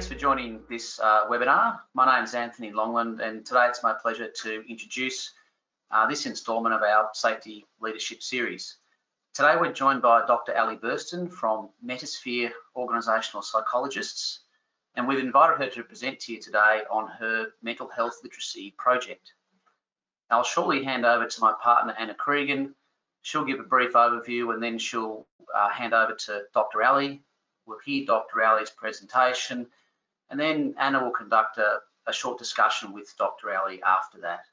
thanks for joining this uh, webinar. My name is Anthony Longland and today it's my pleasure to introduce uh, this instalment of our Safety Leadership Series. Today we're joined by Dr. Ali Burston from Metasphere Organisational Psychologists and we've invited her to present to you today on her mental health literacy project. I'll shortly hand over to my partner Anna Cregan. She'll give a brief overview and then she'll uh, hand over to Dr. Ali We'll hear Dr. Ali's presentation, and then Anna will conduct a, a short discussion with Dr. Ali after that.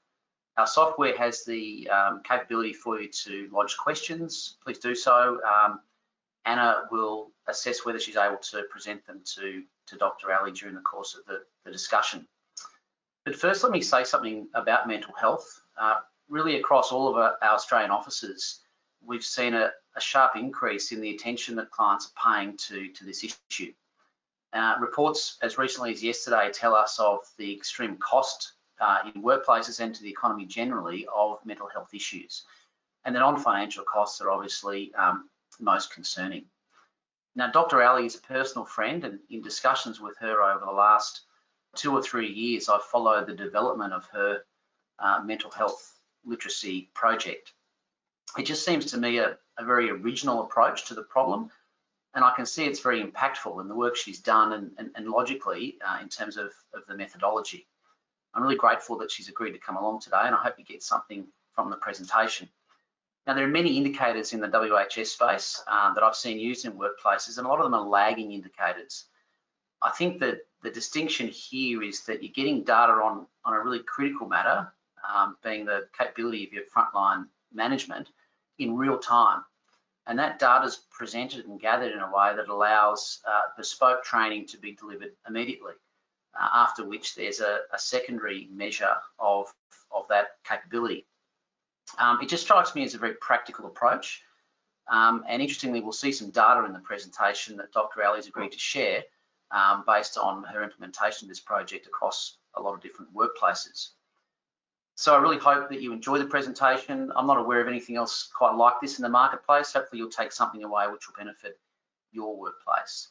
Our software has the um, capability for you to lodge questions. Please do so. Um, Anna will assess whether she's able to present them to, to Dr. Ali during the course of the, the discussion. But first, let me say something about mental health. Uh, really across all of our, our Australian offices, we've seen a, a, sharp increase in the attention that clients are paying to, to this issue. Uh, reports as recently as yesterday tell us of the extreme cost uh, in workplaces and to the economy generally of mental health issues. And the non-financial costs are obviously um, most concerning. Now, Dr. Ali is a personal friend and in discussions with her over the last two or three years, I've followed the development of her uh, mental health literacy project it just seems to me a, a very original approach to the problem and I can see it's very impactful in the work she's done and, and, and logically uh, in terms of, of the methodology. I'm really grateful that she's agreed to come along today and I hope you get something from the presentation. Now there are many indicators in the WHS space uh, that I've seen used in workplaces and a lot of them are lagging indicators. I think that the distinction here is that you're getting data on, on a really critical matter, um, being the capability of your frontline management, in real time. And that data is presented and gathered in a way that allows uh, bespoke training to be delivered immediately, uh, after which there's a, a, secondary measure of, of that capability. Um, it just strikes me as a very practical approach. Um, and interestingly, we'll see some data in the presentation that Dr. Ali's agreed to share um, based on her implementation of this project across a lot of different workplaces. So I really hope that you enjoy the presentation. I'm not aware of anything else quite like this in the marketplace. Hopefully you'll take something away which will benefit your workplace.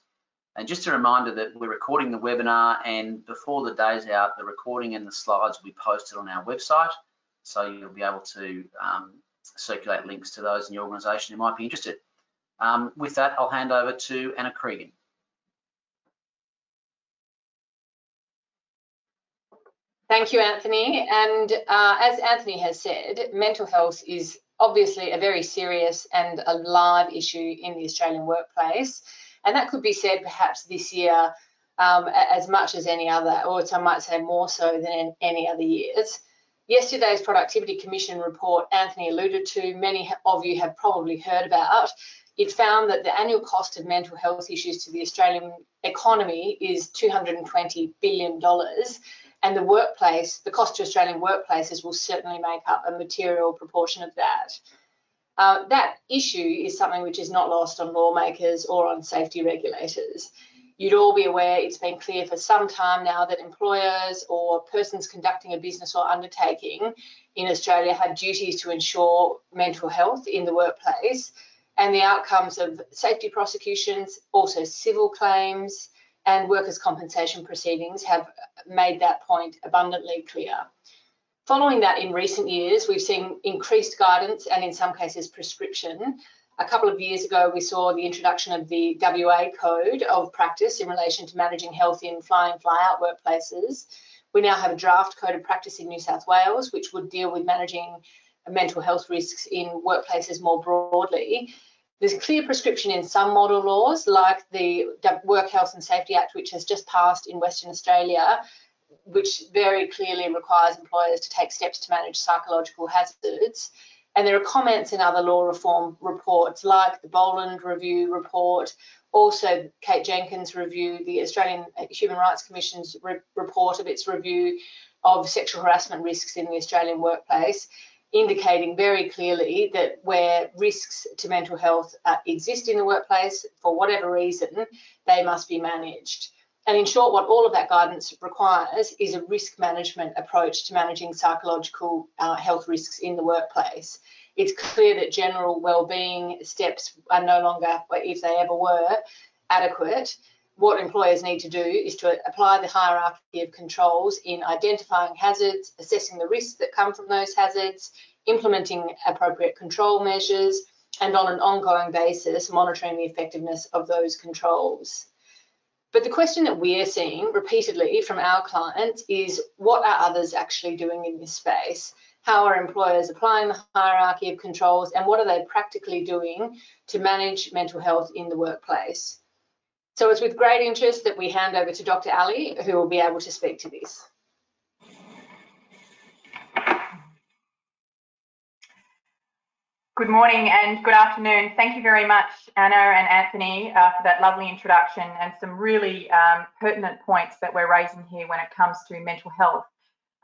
And just a reminder that we're recording the webinar and before the day's out, the recording and the slides will be posted on our website. So you'll be able to um, circulate links to those in your organisation who might be interested. Um, with that, I'll hand over to Anna Cregan. Thank you, Anthony. And uh, as Anthony has said, mental health is obviously a very serious and a live issue in the Australian workplace. And that could be said perhaps this year um, as much as any other, or some might say more so than any other years. Yesterday's Productivity Commission report Anthony alluded to, many of you have probably heard about. It found that the annual cost of mental health issues to the Australian economy is $220 billion and the workplace, the cost to Australian workplaces will certainly make up a material proportion of that. Uh, that issue is something which is not lost on lawmakers or on safety regulators. You'd all be aware it's been clear for some time now that employers or persons conducting a business or undertaking in Australia have duties to ensure mental health in the workplace and the outcomes of safety prosecutions, also civil claims, and workers' compensation proceedings have made that point abundantly clear. Following that, in recent years, we've seen increased guidance and in some cases prescription. A couple of years ago, we saw the introduction of the WA Code of Practice in relation to managing health in fly in, fly out workplaces. We now have a draft code of practice in New South Wales, which would deal with managing mental health risks in workplaces more broadly. There's clear prescription in some model laws, like the Work Health and Safety Act, which has just passed in Western Australia, which very clearly requires employers to take steps to manage psychological hazards. And there are comments in other law reform reports, like the Boland Review report, also Kate Jenkins' review, the Australian Human Rights Commission's re report of its review of sexual harassment risks in the Australian workplace indicating very clearly that where risks to mental health uh, exist in the workplace, for whatever reason, they must be managed. And in short, what all of that guidance requires is a risk management approach to managing psychological uh, health risks in the workplace. It's clear that general well-being steps are no longer, if they ever were, adequate. What employers need to do is to apply the hierarchy of controls in identifying hazards, assessing the risks that come from those hazards, implementing appropriate control measures, and on an ongoing basis, monitoring the effectiveness of those controls. But the question that we're seeing repeatedly from our clients is what are others actually doing in this space? How are employers applying the hierarchy of controls and what are they practically doing to manage mental health in the workplace? So it's with great interest that we hand over to Dr. Ali, who will be able to speak to this. Good morning and good afternoon. Thank you very much, Anna and Anthony, uh, for that lovely introduction and some really um, pertinent points that we're raising here when it comes to mental health.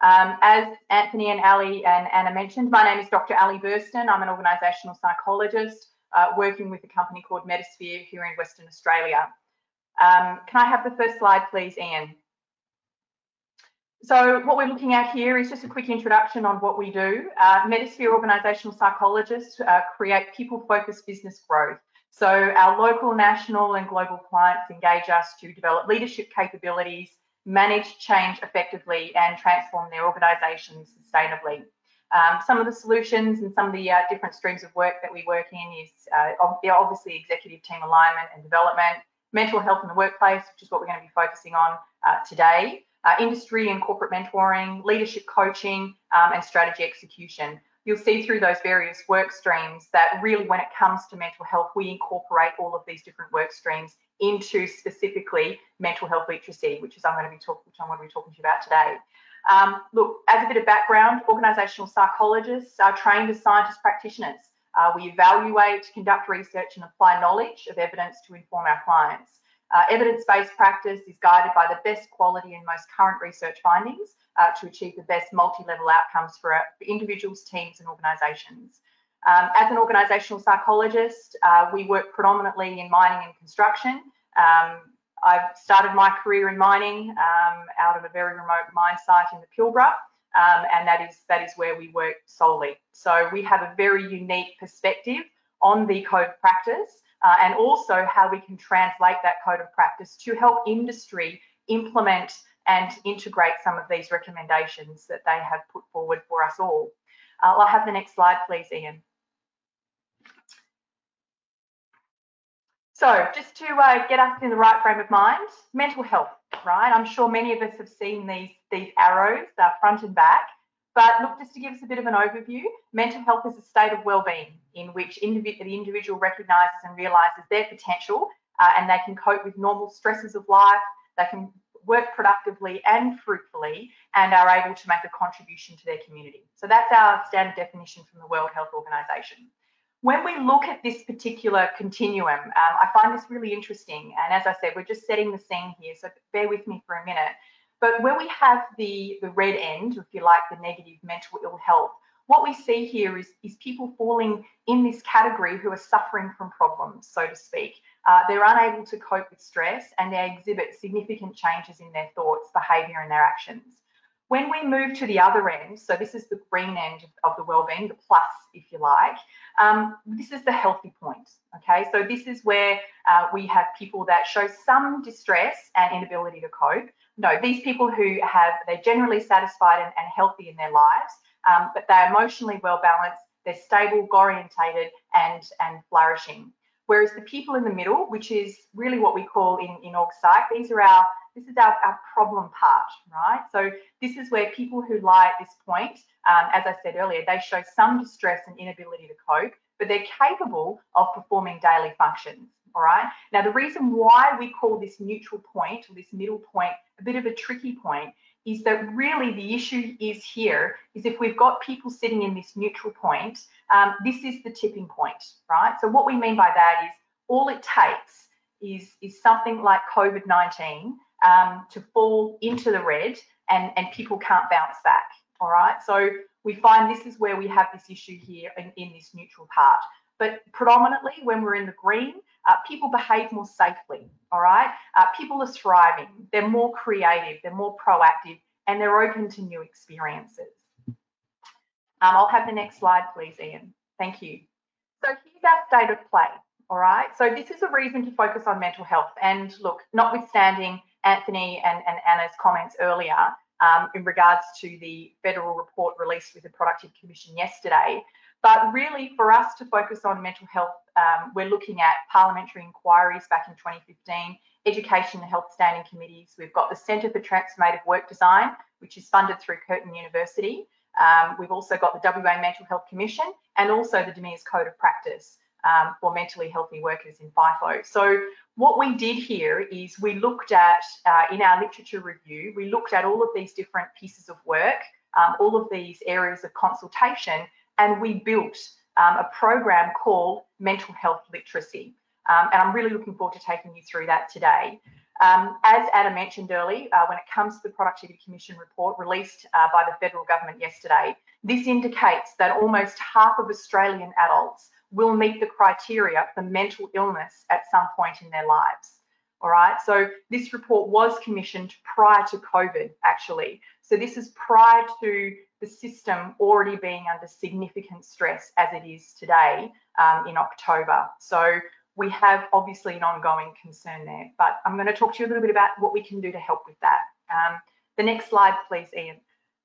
Um, as Anthony and Ali and Anna mentioned, my name is Dr. Ali Burston. I'm an organisational psychologist uh, working with a company called Metasphere here in Western Australia. Um, can I have the first slide, please, Ian? So what we're looking at here is just a quick introduction on what we do. Uh, Metasphere organisational psychologists uh, create people-focused business growth. So our local, national and global clients engage us to develop leadership capabilities, manage change effectively and transform their organisations sustainably. Um, some of the solutions and some of the uh, different streams of work that we work in is uh, obviously executive team alignment and development, mental health in the workplace, which is what we're going to be focusing on uh, today uh, industry and corporate mentoring, leadership coaching, um, and strategy execution. You'll see through those various work streams that really when it comes to mental health, we incorporate all of these different work streams into specifically mental health literacy, which is I'm going to be talking, which I'm going to be talking to you about today. Um, look, as a bit of background, organisational psychologists are trained as scientist practitioners. Uh, we evaluate, conduct research and apply knowledge of evidence to inform our clients. Uh, Evidence-based practice is guided by the best quality and most current research findings uh, to achieve the best multi-level outcomes for, for, individuals, teams and organisations. Um, as an organisational psychologist, uh, we work predominantly in mining and construction. Um, I've started my career in mining um, out of a very remote mine site in the Pilbara, um, and that is that is where we work solely. So we have a very unique perspective on the code of practice uh, and also how we can translate that code of practice to help industry implement and integrate some of these recommendations that they have put forward for us all. Uh, I'll have the next slide, please, Ian. So just to uh, get us in the right frame of mind, mental health, right? I'm sure many of us have seen these, these arrows, uh, front and back. But look, just to give us a bit of an overview, mental health is a state of well-being in which the individual recognises and realises their potential uh, and they can cope with normal stresses of life, they can work productively and fruitfully and are able to make a contribution to their community. So that's our standard definition from the World Health Organization. When we look at this particular continuum, um, I find this really interesting. And as I said, we're just setting the scene here, so bear with me for a minute. But where we have the, the red end, if you like, the negative mental ill health, what we see here is, is people falling in this category who are suffering from problems, so to speak. Uh, they're unable to cope with stress and they exhibit significant changes in their thoughts, behaviour, and their actions. When we move to the other end, so this is the green end of the well-being, the plus, if you like, um, this is the healthy point. Okay, so this is where uh, we have people that show some distress and inability to cope, no, these people who have, they're generally satisfied and, and healthy in their lives, um, but they're emotionally well balanced, they're stable, orientated, and, and flourishing. Whereas the people in the middle, which is really what we call in, in org psych, these are our, this is our, our problem part, right? So this is where people who lie at this point, um, as I said earlier, they show some distress and inability to cope, but they're capable of performing daily functions all right? Now, the reason why we call this neutral point or this middle point a bit of a tricky point is that really the issue is here is if we've got people sitting in this neutral point, um, this is the tipping point, right? So what we mean by that is all it takes is, is something like COVID-19 um, to fall into the red and, and people can't bounce back, all right? So we find this is where we have this issue here in, in this neutral part. But predominantly when we're in the green, uh, people behave more safely, all right? Uh, people are thriving, they're more creative, they're more proactive, and they're open to new experiences. Um, I'll have the next slide, please, Ian. Thank you. So here's our state of play, All right, so this is a reason to focus on mental health. And look, notwithstanding Anthony and, and Anna's comments earlier um, in regards to the federal report released with the Productivity Commission yesterday, but really for us to focus on mental health, um, we're looking at parliamentary inquiries back in 2015, education and health standing committees. We've got the Centre for Transformative Work Design, which is funded through Curtin University. Um, we've also got the WA Mental Health Commission and also the DMIRS Code of Practice um, for mentally healthy workers in FIFO. So what we did here is we looked at, uh, in our literature review, we looked at all of these different pieces of work, um, all of these areas of consultation, and we built um, a program called Mental Health Literacy. Um, and I'm really looking forward to taking you through that today. Um, as Anna mentioned earlier, uh, when it comes to the Productivity Commission report released uh, by the federal government yesterday, this indicates that almost half of Australian adults will meet the criteria for mental illness at some point in their lives. All right, so this report was commissioned prior to COVID, actually. So this is prior to the system already being under significant stress as it is today um, in October. So we have obviously an ongoing concern there, but I'm going to talk to you a little bit about what we can do to help with that. Um, the next slide, please, Ian.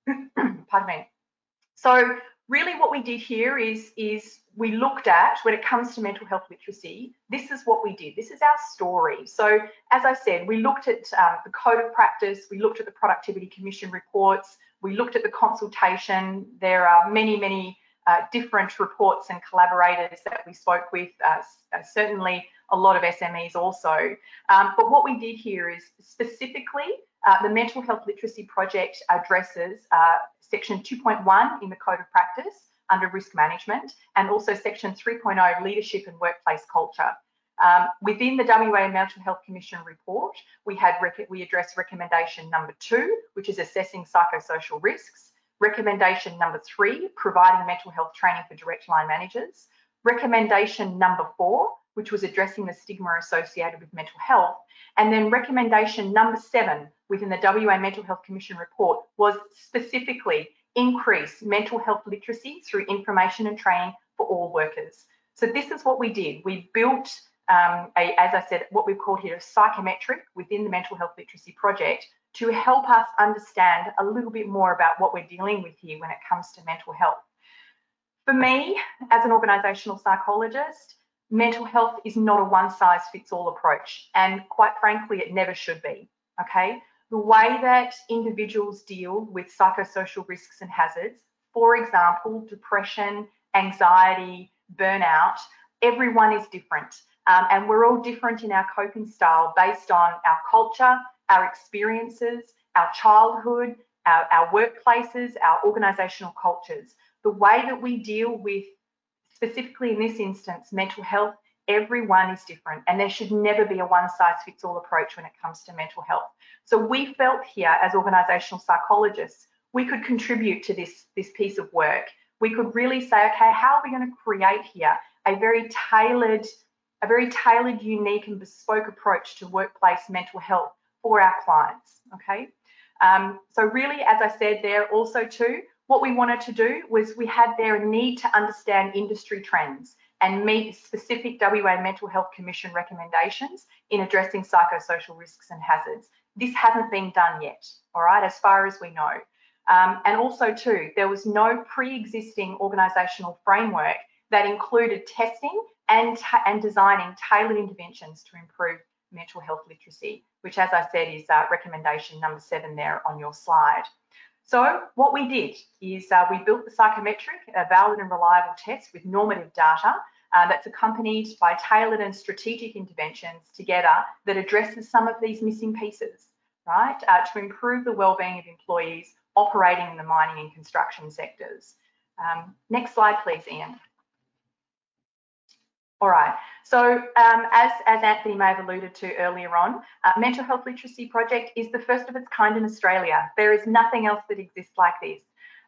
Pardon me. So really what we did here is, is we looked at, when it comes to mental health literacy, this is what we did. This is our story. So as I said, we looked at um, the code of practice, we looked at the Productivity Commission reports, we looked at the consultation. There are many, many uh, different reports and collaborators that we spoke with, uh, uh certainly a lot of SMEs also. Um, but what we did here is specifically uh, the Mental Health Literacy Project addresses uh, section 2.1 in the Code of Practice under risk management and also section 3.0 leadership and workplace culture. Um, within the WA Mental Health Commission report, we had we addressed recommendation number two, which is assessing psychosocial risks. Recommendation number three, providing mental health training for direct line managers. Recommendation number four, which was addressing the stigma associated with mental health. And then recommendation number seven within the WA Mental Health Commission report was specifically increase mental health literacy through information and training for all workers. So this is what we did. We built, um, a, as I said, what we've called here a psychometric within the mental health literacy project to help us understand a little bit more about what we're dealing with here when it comes to mental health. For me, as an organisational psychologist, mental health is not a one size fits all approach. And quite frankly, it never should be. Okay. The way that individuals deal with psychosocial risks and hazards, for example, depression, anxiety, burnout, everyone is different. Um, and we're all different in our coping style based on our culture, our experiences, our childhood, our, our workplaces, our organisational cultures. The way that we deal with specifically in this instance, mental health, everyone is different and there should never be a one size fits all approach when it comes to mental health. So we felt here as organizational psychologists, we could contribute to this, this piece of work. We could really say, okay, how are we going to create here a very tailored, a very tailored, unique and bespoke approach to workplace mental health for our clients, okay? Um, so really, as I said there also too, what we wanted to do was we had there a need to understand industry trends and meet specific WA Mental Health Commission recommendations in addressing psychosocial risks and hazards. This hasn't been done yet, all right, as far as we know. Um, and also too, there was no pre-existing organisational framework that included testing and, and designing tailored interventions to improve mental health literacy, which as I said is uh, recommendation number seven there on your slide. So what we did is uh, we built the psychometric, a valid and reliable test with normative data uh, that's accompanied by tailored and strategic interventions together that addresses some of these missing pieces, right, uh, to improve the wellbeing of employees operating in the mining and construction sectors. Um, next slide, please, Ian. All right, so um, as, as Anthony may have alluded to earlier on, uh, Mental Health Literacy Project is the first of its kind in Australia. There is nothing else that exists like this.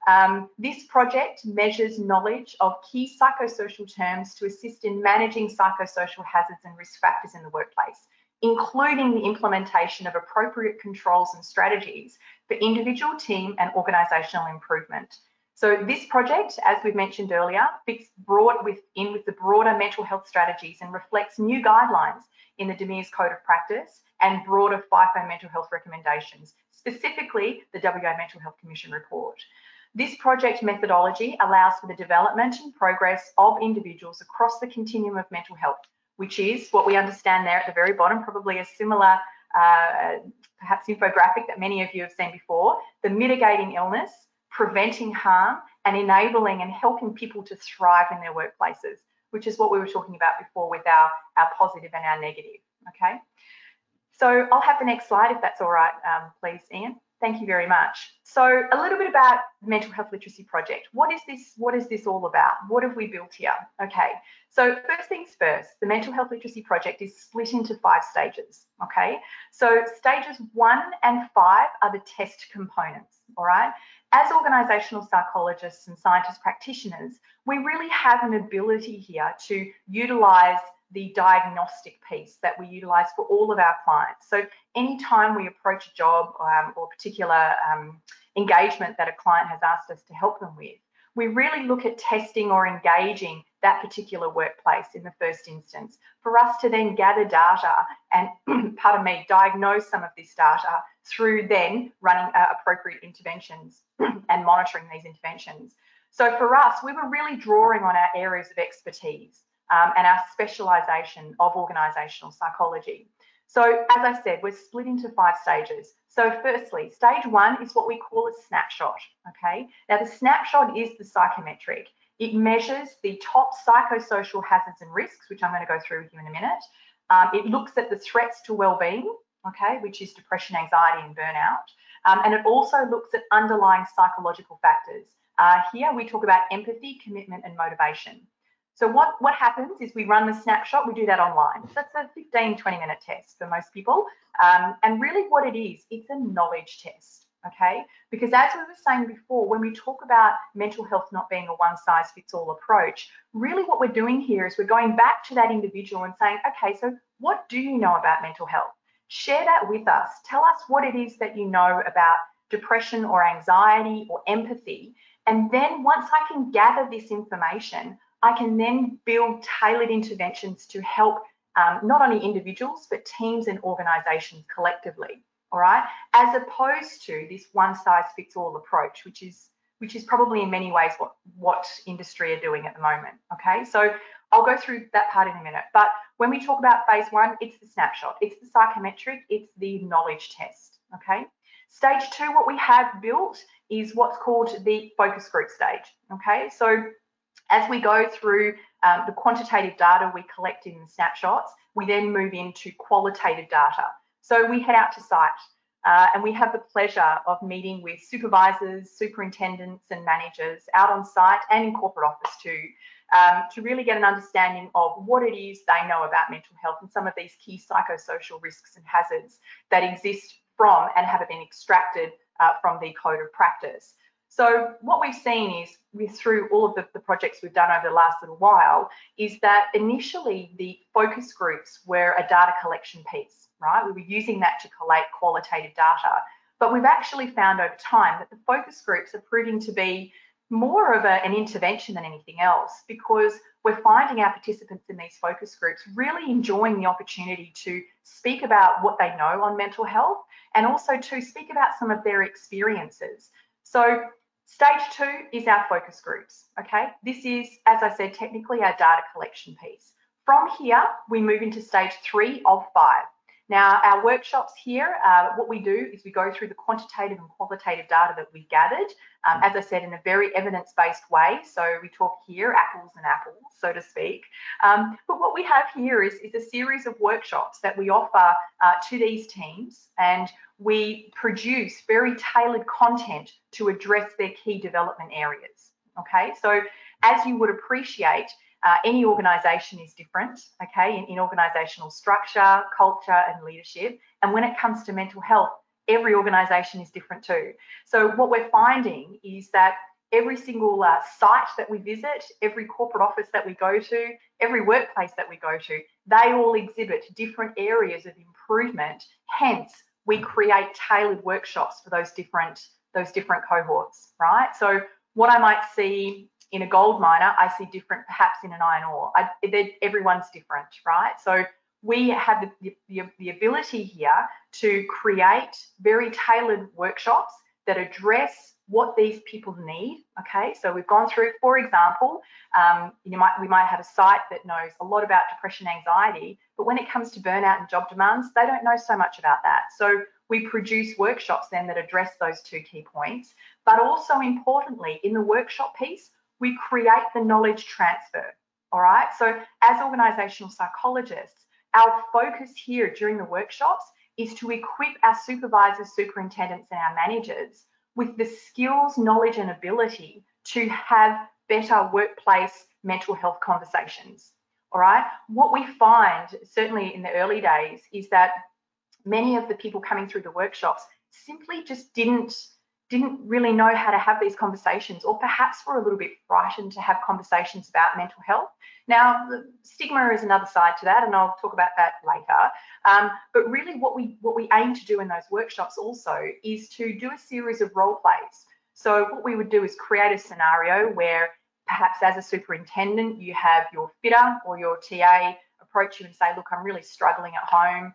Um, this project measures knowledge of key psychosocial terms to assist in managing psychosocial hazards and risk factors in the workplace, including the implementation of appropriate controls and strategies for individual, team and organisational improvement. So this project, as we've mentioned earlier, fits broad within with the broader mental health strategies and reflects new guidelines in the DMIRS Code of Practice and broader FIFO mental health recommendations, specifically the WA Mental Health Commission report. This project methodology allows for the development and progress of individuals across the continuum of mental health, which is what we understand there at the very bottom, probably a similar uh, perhaps infographic that many of you have seen before, the mitigating illness, preventing harm and enabling and helping people to thrive in their workplaces, which is what we were talking about before with our, our positive and our negative, okay? So I'll have the next slide if that's all right, um, please, Ian. Thank you very much. So a little bit about the Mental Health Literacy Project. What is this? What is this all about? What have we built here? Okay. So first things first, the Mental Health Literacy Project is split into five stages. Okay. So stages one and five are the test components. All right. As organisational psychologists and scientist practitioners, we really have an ability here to utilise the diagnostic piece that we utilize for all of our clients. So anytime we approach a job um, or a particular um, engagement that a client has asked us to help them with, we really look at testing or engaging that particular workplace in the first instance for us to then gather data and, pardon me, diagnose some of this data through then running uh, appropriate interventions and monitoring these interventions. So for us, we were really drawing on our areas of expertise um, and our specialisation of organisational psychology. So as I said, we're split into five stages. So firstly, stage one is what we call a snapshot, okay? Now the snapshot is the psychometric. It measures the top psychosocial hazards and risks, which I'm going to go through with you in a minute. Um, it looks at the threats to well-being, okay, which is depression, anxiety and burnout. Um, and it also looks at underlying psychological factors. Uh, here we talk about empathy, commitment and motivation. So what, what happens is we run the snapshot, we do that online. So that's a 15, 20 minute test for most people. Um, and really what it is, it's a knowledge test, okay? Because as we were saying before, when we talk about mental health not being a one size fits all approach, really what we're doing here is we're going back to that individual and saying, okay, so what do you know about mental health? Share that with us. Tell us what it is that you know about depression or anxiety or empathy. And then once I can gather this information, I can then build tailored interventions to help um, not only individuals, but teams and organizations collectively, all right? As opposed to this one size fits all approach, which is which is probably in many ways what, what industry are doing at the moment, okay? So I'll go through that part in a minute. But when we talk about phase one, it's the snapshot, it's the psychometric, it's the knowledge test, okay? Stage two, what we have built is what's called the focus group stage, okay? So as we go through um, the quantitative data we collect in the snapshots, we then move into qualitative data. So we head out to site uh, and we have the pleasure of meeting with supervisors, superintendents and managers out on site and in corporate office too, um, to really get an understanding of what it is they know about mental health and some of these key psychosocial risks and hazards that exist from and have been extracted uh, from the code of practice. So what we've seen is through all of the, the, projects we've done over the last little while is that initially the focus groups were a data collection piece, right? We were using that to collate qualitative data, but we've actually found over time that the focus groups are proving to be more of a, an intervention than anything else because we're finding our participants in these focus groups really enjoying the opportunity to speak about what they know on mental health and also to speak about some of their experiences. So Stage two is our focus groups, okay? This is, as I said, technically our data collection piece. From here, we move into stage three of five. Now, our workshops here, uh, what we do is we go through the quantitative and qualitative data that we've gathered, um, as I said, in a very evidence-based way. So we talk here apples and apples, so to speak. Um, but what we have here is, is a series of workshops that we offer uh, to these teams, and we produce very tailored content to address their key development areas. Okay, so as you would appreciate, uh, any organisation is different, okay, in, in organisational structure, culture, and leadership. And when it comes to mental health, every organisation is different too. So what we're finding is that every single uh, site that we visit, every corporate office that we go to, every workplace that we go to, they all exhibit different areas of improvement. Hence, we create tailored workshops for those different those different cohorts, right? So what I might see in a gold miner, I see different perhaps in an iron ore. I, everyone's different, right? So we have the, the, the ability here to create very tailored workshops that address what these people need. Okay, so we've gone through, for example, um, you might we might have a site that knows a lot about depression, anxiety, but when it comes to burnout and job demands, they don't know so much about that. So we produce workshops then that address those two key points. But also importantly, in the workshop piece, we create the knowledge transfer. All right. So as organizational psychologists, our focus here during the workshops is to equip our supervisors, superintendents, and our managers with the skills, knowledge, and ability to have better workplace mental health conversations. All right. What we find, certainly in the early days, is that many of the people coming through the workshops simply just didn't didn't really know how to have these conversations, or perhaps were a little bit frightened to have conversations about mental health. Now, stigma is another side to that, and I'll talk about that later. Um, but really, what we what we aim to do in those workshops also is to do a series of role plays. So what we would do is create a scenario where perhaps as a superintendent, you have your fitter or your TA approach you and say, look, I'm really struggling at home.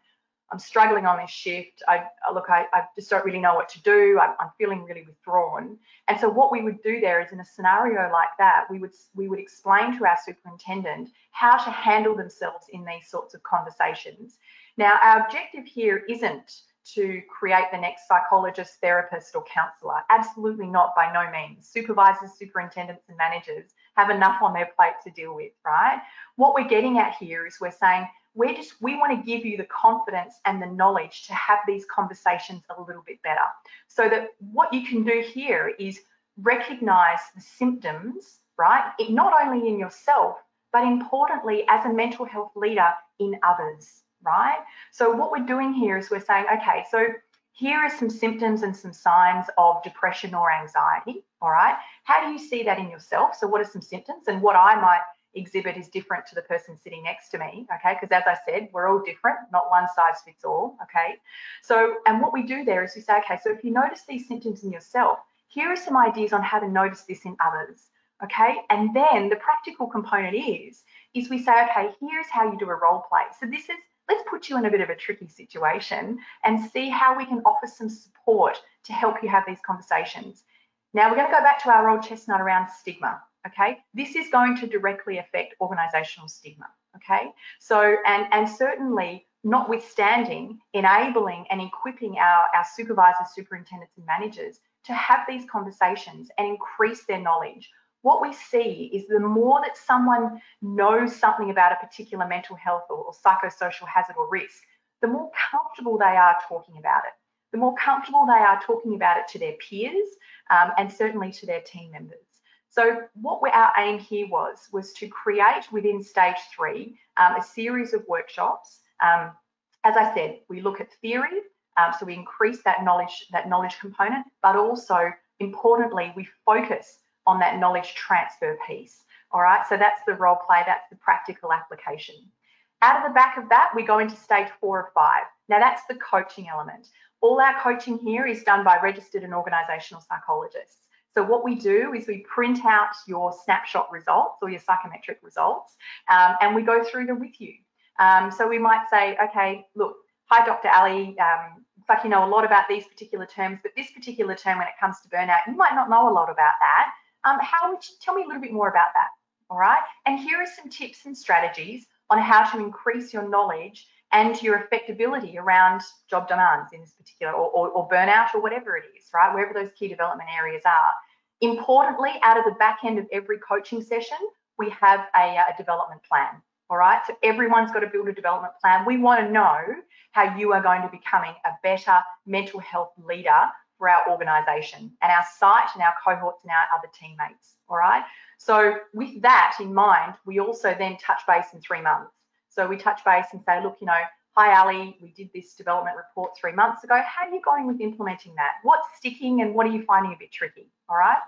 I'm struggling on this shift. I, look, I, I, just don't really know what to do. I'm, I'm, feeling really withdrawn. And so what we would do there is in a scenario like that, we would we would explain to our superintendent how to handle themselves in these sorts of conversations. Now, our objective here isn't to create the next psychologist, therapist, or counsellor. Absolutely not, by no means. Supervisors, superintendents, and managers have enough on their plate to deal with, right? What we're getting at here is we're saying we're just we want to give you the confidence and the knowledge to have these conversations a little bit better. So that what you can do here is recognize the symptoms right? It, not only in yourself but importantly as a mental health leader in others right? So what we're doing here is we're saying okay so here are some symptoms and some signs of depression or anxiety all right how do you see that in yourself so what are some symptoms and what i might exhibit is different to the person sitting next to me, okay? Because as I said, we're all different, not one size fits all, okay? So, and what we do there is we say, okay, so if you notice these symptoms in yourself, here are some ideas on how to notice this in others, okay? And then the practical component is, is we say, okay, here's how you do a role play. So this is, let's put you in a bit of a tricky situation and see how we can offer some support to help you have these conversations. Now we're going to go back to our old chestnut around stigma, okay? This is going to directly affect organizational stigma, okay? So, and, and certainly notwithstanding enabling and equipping our, our supervisors, superintendents and managers to have these conversations and increase their knowledge. What we see is the more that someone knows something about a particular mental health or, or psychosocial hazard or risk, the more comfortable they are talking about it the more comfortable they are talking about it to their peers um, and certainly to their team members. So what our aim here was, was to create within stage three um, a series of workshops. Um, as I said, we look at theory, um, so we increase that knowledge, that knowledge component, but also importantly, we focus on that knowledge transfer piece. All right, so that's the role play, that's the practical application. Out of the back of that, we go into stage four or five. Now that's the coaching element. All our coaching here is done by registered and organisational psychologists. So what we do is we print out your snapshot results or your psychometric results, um, and we go through them with you. Um, so we might say, okay, look, hi, Dr. Ali. Um, like you know a lot about these particular terms, but this particular term, when it comes to burnout, you might not know a lot about that. Um, how would you tell me a little bit more about that? All right. And here are some tips and strategies on how to increase your knowledge and your effectability around job demands in this particular, or, or, or, burnout, or whatever it is, right? Wherever those key development areas are. Importantly, out of the back end of every coaching session, we have a, a development plan. All right, so everyone's got to build a development plan. We want to know how you are going to becoming a better mental health leader for our organisation and our site and our cohorts and our other teammates. All right. So with that in mind, we also then touch base in three months. So we touch base and say, look, you know, hi Ali, we did this development report three months ago. How are you going with implementing that? What's sticking and what are you finding a bit tricky? All right.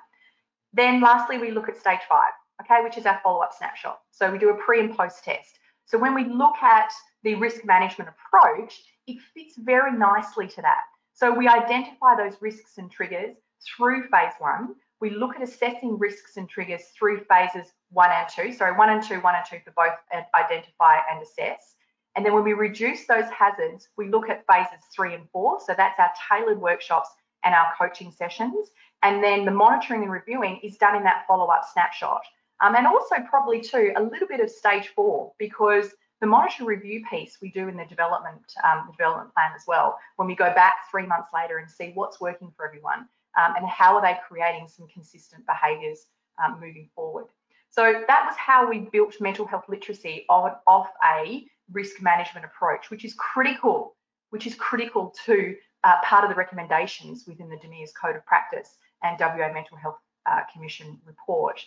Then lastly, we look at stage five, okay, which is our follow-up snapshot. So we do a pre and post test. So when we look at the risk management approach, it fits very nicely to that. So we identify those risks and triggers through phase one. we look at assessing risks and triggers through phases one and two. Sorry, one and two, one and two for both identify and assess. And then when we reduce those hazards, we look at phases three and four. So that's our tailored workshops and our coaching sessions. And then the monitoring and reviewing is done in that follow-up snapshot. Um, and also probably too, a little bit of stage four, because the monitor review piece we do in the development um, development plan as well, when we go back three months later and see what's working for everyone um, and how are they creating some consistent behaviours um, moving forward. So that was how we built mental health literacy on, off a risk management approach, which is critical, which is critical to uh, part of the recommendations within the DMIRS Code of Practice and WA Mental Health uh, Commission report.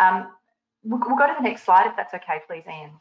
Um, we'll, we'll, go to the next slide if that's okay, please, Ian.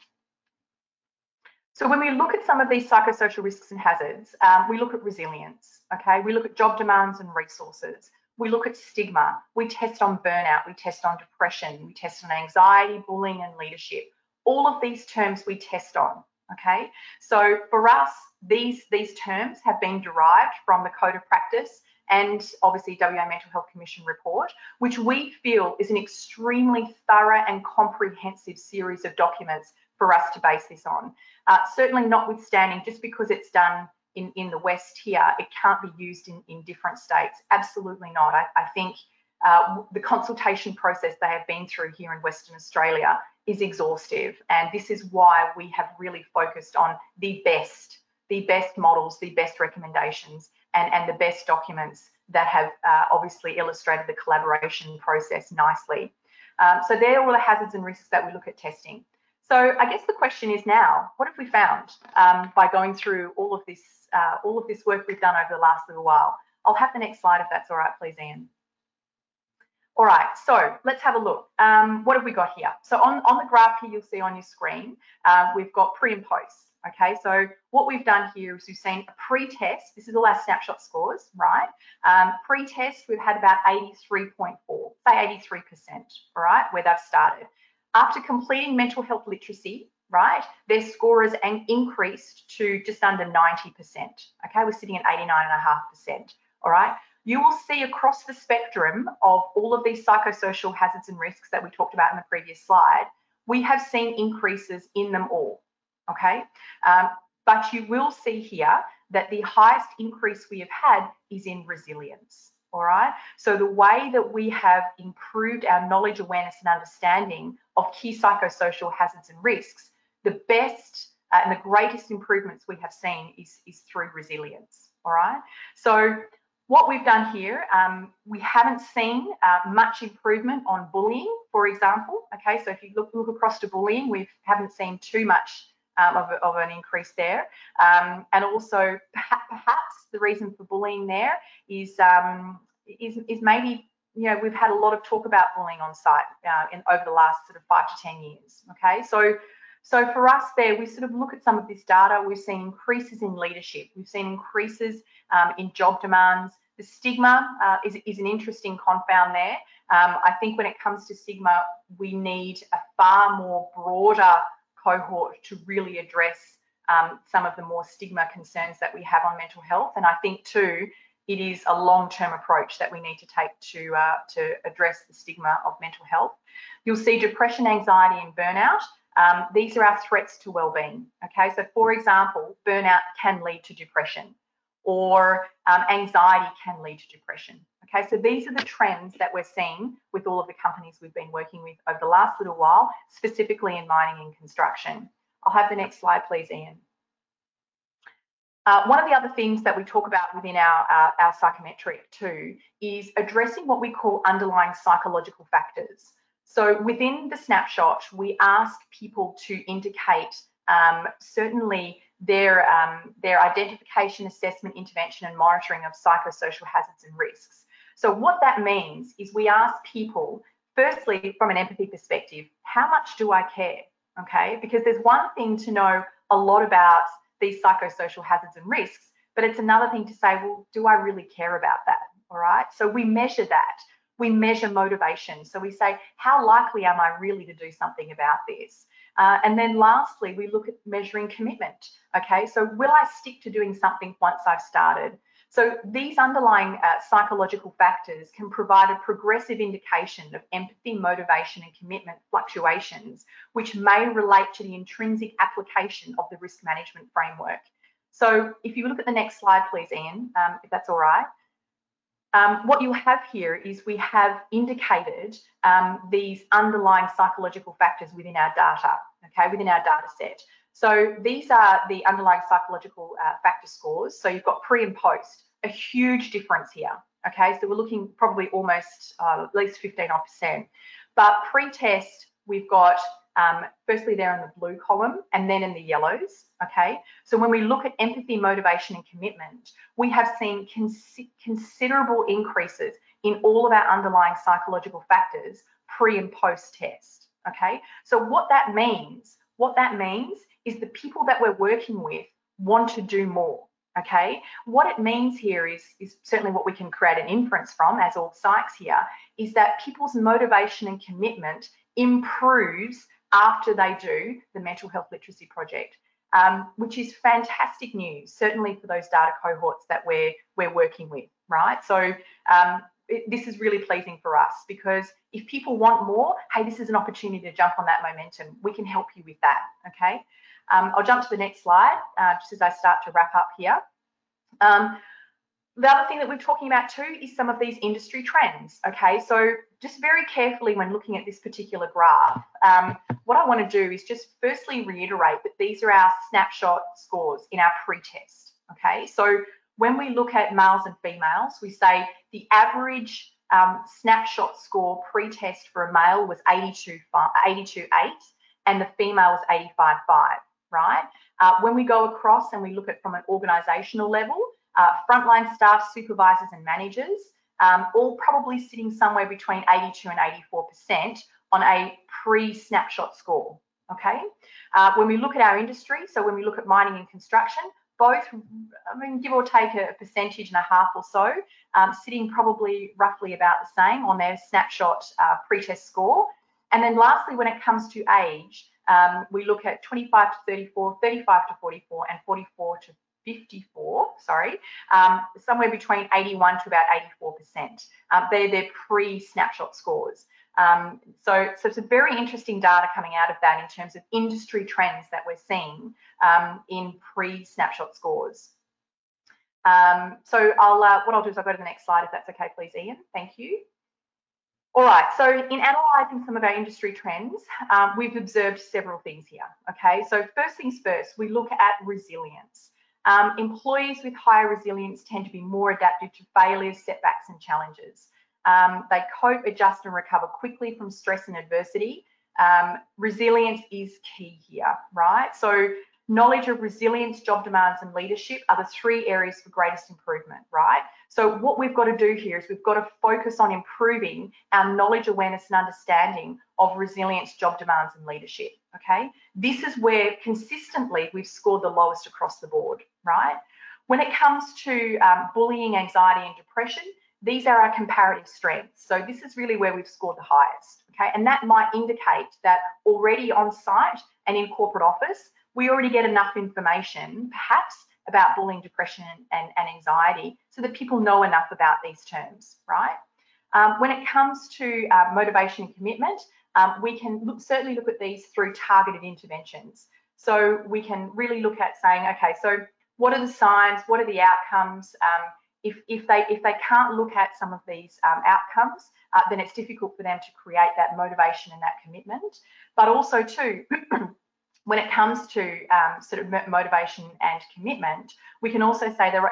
So when we look at some of these psychosocial risks and hazards, um, we look at resilience, okay? We look at job demands and resources. We look at stigma. We test on burnout. We test on depression. We test on anxiety, bullying, and leadership. All of these terms we test on, okay? So for us, these, these terms have been derived from the Code of Practice and obviously WA Mental Health Commission report, which we feel is an extremely thorough and comprehensive series of documents for us to base this on. Uh, certainly notwithstanding, just because it's done in, in the West here, it can't be used in, in different states. Absolutely not. I, I think uh, the consultation process they have been through here in Western Australia is exhaustive. And this is why we have really focused on the best, the best models, the best recommendations, and, and the best documents that have uh, obviously illustrated the collaboration process nicely. Um, so they're all the hazards and risks that we look at testing. So I guess the question is now, what have we found um, by going through all of this, uh, all of this work we've done over the last little while? I'll have the next slide if that's all right, please, Ian. All right, so let's have a look. Um, what have we got here? So on, on the graph here, you'll see on your screen, uh, we've got pre and post. Okay, so what we've done here is we've seen a pre-test. This is all our snapshot scores, right? Um, pre-test, we've had about 83.4, say 83%, all right, where they've started. After completing mental health literacy, right, their score has increased to just under 90%. Okay, we're sitting at 89.5%. All right. You will see across the spectrum of all of these psychosocial hazards and risks that we talked about in the previous slide, we have seen increases in them all. Okay. Um, but you will see here that the highest increase we have had is in resilience. All right. So the way that we have improved our knowledge, awareness, and understanding of key psychosocial hazards and risks, the best uh, and the greatest improvements we have seen is, is through resilience. All right. So what we've done here, um, we haven't seen uh, much improvement on bullying, for example. Okay, so if you look, look across to bullying, we haven't seen too much um, of, of, an increase there. Um, and also, perhaps the reason for bullying there is, um, is, is maybe you know we've had a lot of talk about bullying on site uh, in over the last sort of five to ten years. Okay, so so for us there, we sort of look at some of this data. We've seen increases in leadership. We've seen increases um, in job demands. The stigma uh, is, is an interesting confound there. Um, I think when it comes to stigma, we need a far more broader cohort to really address um, some of the more stigma concerns that we have on mental health. And I think too, it is a long-term approach that we need to take to uh, to address the stigma of mental health. You'll see depression, anxiety, and burnout. Um, these are our threats to well-being. Okay, so for example, burnout can lead to depression, or um, anxiety can lead to depression. Okay, so these are the trends that we're seeing with all of the companies we've been working with over the last little while, specifically in mining and construction. I'll have the next slide, please, Ian. Uh, one of the other things that we talk about within our, uh, our psychometric too is addressing what we call underlying psychological factors. So within the snapshot, we ask people to indicate um, certainly their, um, their identification, assessment, intervention and monitoring of psychosocial hazards and risks. So what that means is we ask people, firstly, from an empathy perspective, how much do I care? Okay, because there's one thing to know a lot about these psychosocial hazards and risks, but it's another thing to say, well, do I really care about that? All right. So we measure that. We measure motivation. So we say, how likely am I really to do something about this? Uh, and then lastly, we look at measuring commitment. Okay, so will I stick to doing something once I've started? So these underlying uh, psychological factors can provide a progressive indication of empathy, motivation and commitment fluctuations, which may relate to the intrinsic application of the risk management framework. So if you look at the next slide, please, Ian, um, if that's all right. Um, what you have here is we have indicated um, these underlying psychological factors within our data, okay, within our data set. So these are the underlying psychological uh, factor scores. So you've got pre and post, a huge difference here. Okay, so we're looking probably almost uh, at least 15 percent. But pre-test, we've got um, firstly there in the blue column and then in the yellows. Okay, so when we look at empathy, motivation, and commitment, we have seen cons considerable increases in all of our underlying psychological factors pre and post test. Okay, so what that means, what that means is the people that we're working with want to do more. Okay, what it means here is, is certainly what we can create an inference from, as all psychs here, is that people's motivation and commitment improves after they do the mental health literacy project, um, which is fantastic news, certainly for those data cohorts that we're we're working with, right? So um, it, this is really pleasing for us because if people want more, hey, this is an opportunity to jump on that momentum. We can help you with that, okay? Um, I'll jump to the next slide uh, just as I start to wrap up here. Um, the other thing that we're talking about too is some of these industry trends. Okay, so just very carefully when looking at this particular graph, um, what I want to do is just firstly reiterate that these are our snapshot scores in our pre-test. Okay, so when we look at males and females, we say the average um, snapshot score pre-test for a male was 82, 82.8 and the female was 85.5 right? Uh, when we go across and we look at from an organisational level, uh, frontline staff, supervisors and managers, um, all probably sitting somewhere between 82 and 84% on a pre-snapshot score, okay? Uh, when we look at our industry, so when we look at mining and construction, both, I mean, give or take a percentage and a half or so, um, sitting probably roughly about the same on their snapshot uh, pre-test score. And then lastly, when it comes to age, um, we look at 25 to 34, 35 to 44, and 44 to 54, sorry, um, somewhere between 81 to about 84%. Um, they're their pre-snapshot scores. Um, so, so a very interesting data coming out of that in terms of industry trends that we're seeing um, in pre-snapshot scores. Um, so I'll, uh, what I'll do is I'll go to the next slide if that's okay, please, Ian. Thank you. All right, so in analysing some of our industry trends, um, we've observed several things here. Okay, so first things first, we look at resilience. Um, employees with higher resilience tend to be more adaptive to failures, setbacks, and challenges. Um, they cope, adjust, and recover quickly from stress and adversity. Um, resilience is key here, right? So knowledge of resilience, job demands, and leadership are the three areas for greatest improvement, right? So what we've got to do here is we've got to focus on improving our knowledge, awareness and understanding of resilience, job demands and leadership, okay? This is where consistently we've scored the lowest across the board, right? When it comes to um, bullying, anxiety and depression, these are our comparative strengths. So this is really where we've scored the highest, okay? And that might indicate that already on site and in corporate office, we already get enough information, perhaps, about bullying, depression, and, and anxiety so that people know enough about these terms, right? Um, when it comes to uh, motivation and commitment, um, we can look, certainly look at these through targeted interventions. So we can really look at saying, okay, so what are the signs? What are the outcomes? Um, if, if, they, if they can't look at some of these um, outcomes, uh, then it's difficult for them to create that motivation and that commitment. But also too, when it comes to um, sort of motivation and commitment, we can also say that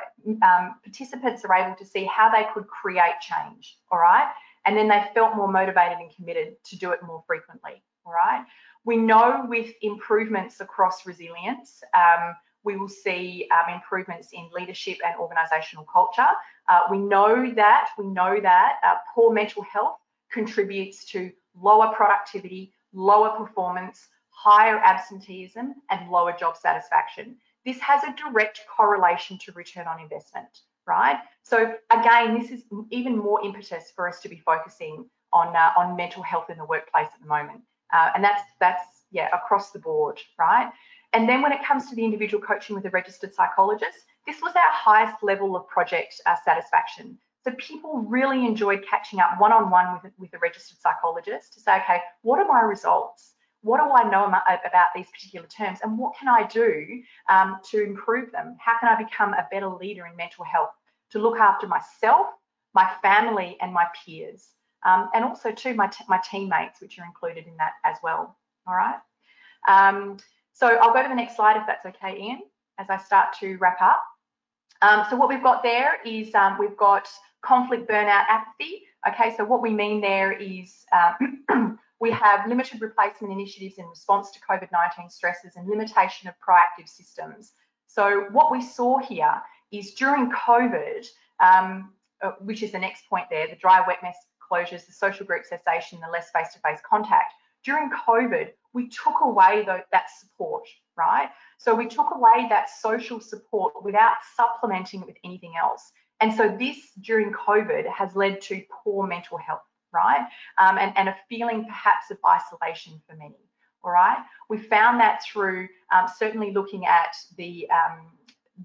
um, participants are able to see how they could create change, all right? And then they felt more motivated and committed to do it more frequently, all right? We know with improvements across resilience, um, we will see um, improvements in leadership and organisational culture. Uh, we know that, we know that uh, poor mental health contributes to lower productivity, lower performance, higher absenteeism, and lower job satisfaction. This has a direct correlation to return on investment, right? So again, this is even more impetus for us to be focusing on uh, on mental health in the workplace at the moment, uh, and that's that's yeah, across the board, right? And then when it comes to the individual coaching with a registered psychologist, this was our highest level of project uh, satisfaction. So people really enjoyed catching up one-on-one with, with a registered psychologist to say, okay, what are my results? What do I know about these particular terms and what can I do um, to improve them? How can I become a better leader in mental health to look after myself, my family and my peers? Um, and also too my, my teammates, which are included in that as well, all right? Um, so I'll go to the next slide if that's okay, Ian, as I start to wrap up. Um, so what we've got there is um, we've got conflict, burnout, apathy. Okay, so what we mean there is uh, we have limited replacement initiatives in response to COVID-19 stresses and limitation of proactive systems. So what we saw here is during COVID, um, uh, which is the next point there, the dry wet mess closures, the social group cessation, the less face-to-face -face contact. During COVID, we took away that support, right? So we took away that social support without supplementing it with anything else. And so this during COVID has led to poor mental health, right? Um, and, and a feeling perhaps of isolation for many, all right? We found that through um, certainly looking at the, um,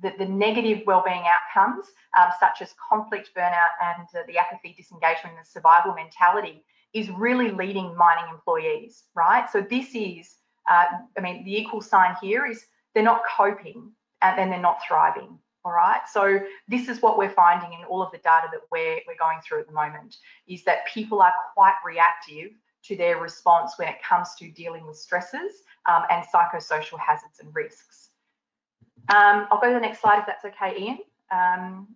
the, the, negative wellbeing outcomes, um, such as conflict, burnout, and uh, the apathy, disengagement, and survival mentality is really leading mining employees, right? So this is, uh, I mean, the equal sign here is they're not coping and then they're not thriving. All right. So this is what we're finding in all of the data that we're, we're going through at the moment is that people are quite reactive to their response when it comes to dealing with stresses um, and psychosocial hazards and risks. Um, I'll go to the next slide if that's okay, Ian. Um,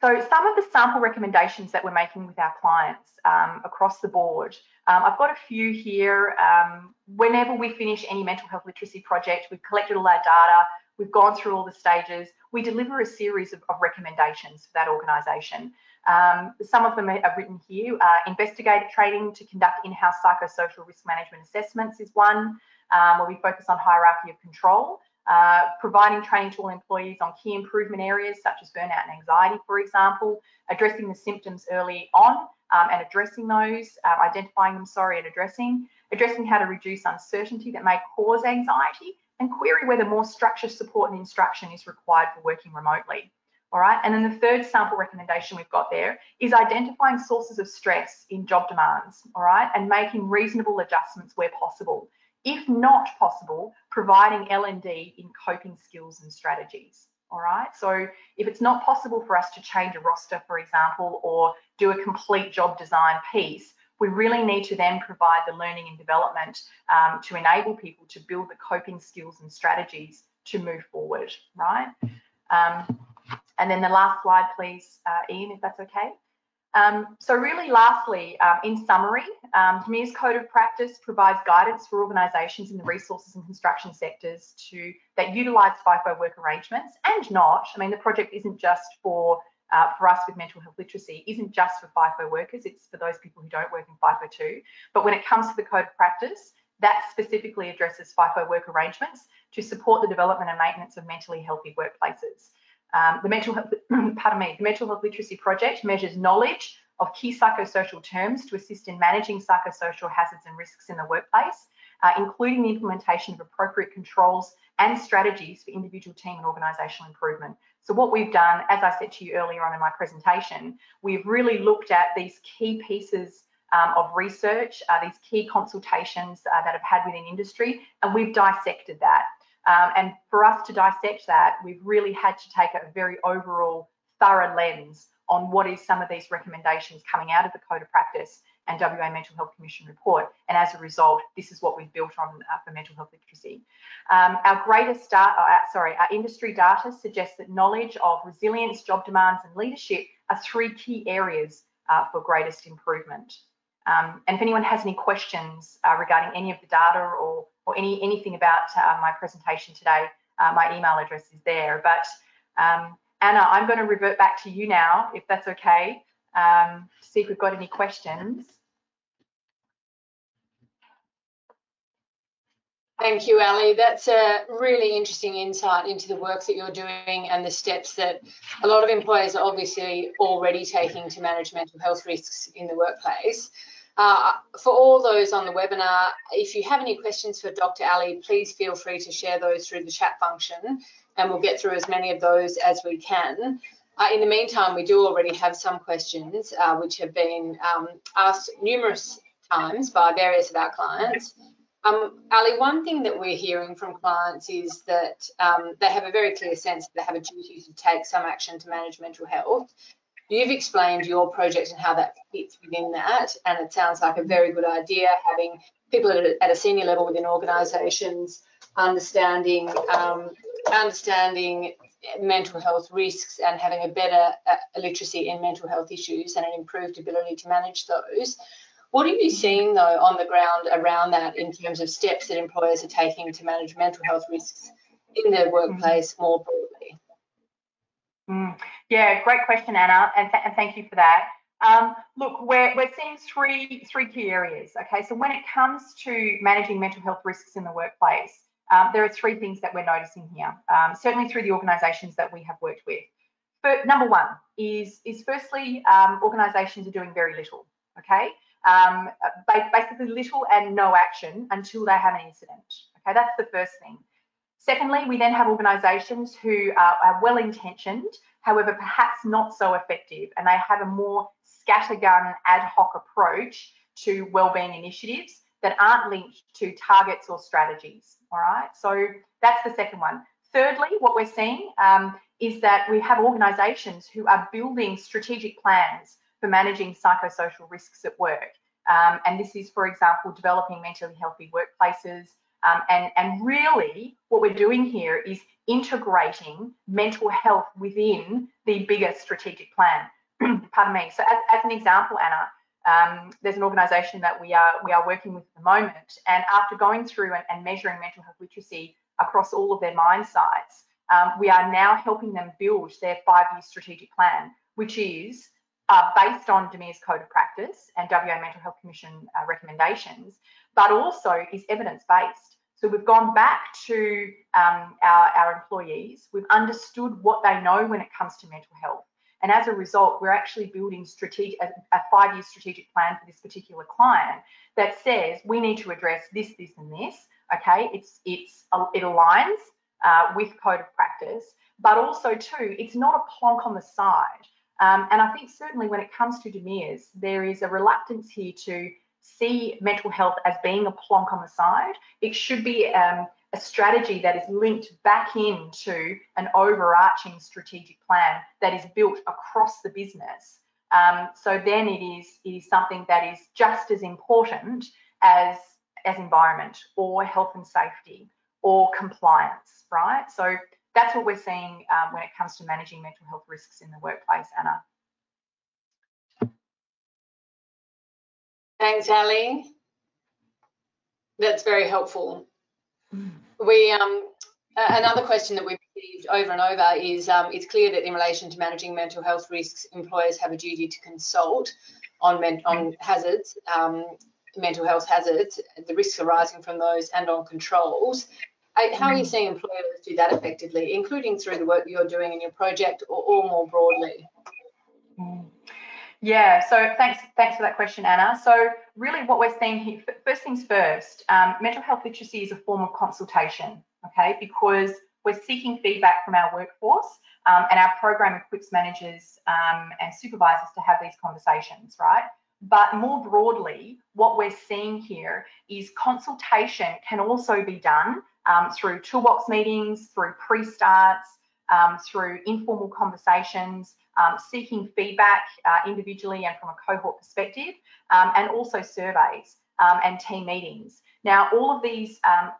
so some of the sample recommendations that we're making with our clients um, across the board, um, I've got a few here. Um, whenever we finish any mental health literacy project, we've collected all our data, we've gone through all the stages, we deliver a series of, of recommendations for that organisation. Um, some of them are written here. Uh, investigator training to conduct in-house psychosocial risk management assessments is one, um, where we focus on hierarchy of control. Uh, providing training to all employees on key improvement areas such as burnout and anxiety, for example, addressing the symptoms early on um, and addressing those, uh, identifying them, sorry, and addressing, addressing how to reduce uncertainty that may cause anxiety, and query whether more structure, support, and instruction is required for working remotely. All right, and then the third sample recommendation we've got there is identifying sources of stress in job demands, all right, and making reasonable adjustments where possible if not possible, providing L&D in coping skills and strategies. All right, so if it's not possible for us to change a roster, for example, or do a complete job design piece, we really need to then provide the learning and development um, to enable people to build the coping skills and strategies to move forward, right? Um, and then the last slide, please, uh, Ian, if that's okay. Um, so really lastly, um, in summary, um, Code of Practice provides guidance for organisations in the resources and construction sectors to that utilise FIFO work arrangements and not. I mean, the project isn't just for uh, for us with mental health literacy, isn't just for FIFO workers, it's for those people who don't work in FIFO too. But when it comes to the Code of Practice, that specifically addresses FIFO work arrangements to support the development and maintenance of mentally healthy workplaces. Um, the mental health, pardon me, the mental health literacy project measures knowledge of key psychosocial terms to assist in managing psychosocial hazards and risks in the workplace, uh, including the implementation of appropriate controls and strategies for individual team and organisational improvement. So what we've done, as I said to you earlier on in my presentation, we've really looked at these key pieces um, of research, uh, these key consultations uh, that have had within industry, and we've dissected that. Um, and for us to dissect that, we've really had to take a very overall thorough lens on what is some of these recommendations coming out of the Code of Practice and WA Mental Health Commission report. And as a result, this is what we've built on uh, for mental health literacy. Um, our greatest data, uh, sorry, our industry data suggests that knowledge of resilience, job demands, and leadership are three key areas uh, for greatest improvement. Um, and if anyone has any questions uh, regarding any of the data or or any anything about uh, my presentation today, uh, my email address is there. But um, Anna, I'm going to revert back to you now, if that's okay, um, to see if we've got any questions. Thank you, Ali. That's a really interesting insight into the work that you're doing and the steps that a lot of employers are obviously already taking to manage mental health risks in the workplace. Uh, for all those on the webinar, if you have any questions for Dr. Ali, please feel free to share those through the chat function and we'll get through as many of those as we can. Uh, in the meantime, we do already have some questions uh, which have been um, asked numerous times by various of our clients. Um, Ali, one thing that we're hearing from clients is that um, they have a very clear sense that they have a duty to take some action to manage mental health. You've explained your project and how that fits within that, and it sounds like a very good idea having people at a, at a senior level within organisations understanding um, understanding mental health risks and having a better uh, literacy in mental health issues and an improved ability to manage those. What are you seeing though on the ground around that in terms of steps that employers are taking to manage mental health risks in their workplace more broadly? Mm. Yeah, great question, Anna, and, th and thank you for that. Um, look, we're, we're seeing three, three key areas. Okay, so when it comes to managing mental health risks in the workplace, um, there are three things that we're noticing here, um, certainly through the organisations that we have worked with. But number one is, is firstly, um, organisations are doing very little. Okay, um, basically little and no action until they have an incident. Okay, that's the first thing. Secondly, we then have organisations who are, are well intentioned, however, perhaps not so effective, and they have a more scattergun ad hoc approach to wellbeing initiatives that aren't linked to targets or strategies. All right, so that's the second one. Thirdly, what we're seeing um, is that we have organisations who are building strategic plans for managing psychosocial risks at work. Um, and this is, for example, developing mentally healthy workplaces, um, and, and really, what we're doing here is integrating mental health within the bigger strategic plan. Pardon me. So, as, as an example, Anna, um, there's an organisation that we are we are working with at the moment, and after going through and, and measuring mental health literacy across all of their mine sites, um, we are now helping them build their five-year strategic plan, which is uh, based on DMIR's Code of Practice and WA Mental Health Commission uh, recommendations, but also is evidence-based. So we've gone back to um, our, our employees, we've understood what they know when it comes to mental health. And as a result, we're actually building strategic, a, a five-year strategic plan for this particular client that says we need to address this, this, and this. Okay, it's it's it aligns uh, with code of practice, but also too, it's not a plonk on the side. Um, and I think certainly when it comes to DMIRS, there is a reluctance here to see mental health as being a plonk on the side. It should be um, a strategy that is linked back into an overarching strategic plan that is built across the business. Um, so then it is, it is something that is just as important as, as environment or health and safety or compliance, right? So that's what we're seeing um, when it comes to managing mental health risks in the workplace, Anna. Thanks, Ali. That's very helpful. We um, another question that we've received over and over is um, it's clear that in relation to managing mental health risks, employers have a duty to consult on on hazards, um, mental health hazards, the risks arising from those, and on controls. How are you seeing employers do that effectively, including through the work you're doing in your project, or, or more broadly? Yeah, so thanks thanks for that question, Anna. So really what we're seeing here, first things first, um, mental health literacy is a form of consultation, okay, because we're seeking feedback from our workforce um, and our program equips managers um, and supervisors to have these conversations, right? But more broadly, what we're seeing here is consultation can also be done um, through toolbox meetings, through pre-starts, um, through informal conversations, um, seeking feedback uh, individually and from a cohort perspective, um, and also surveys um, and team meetings. Now, all of these um,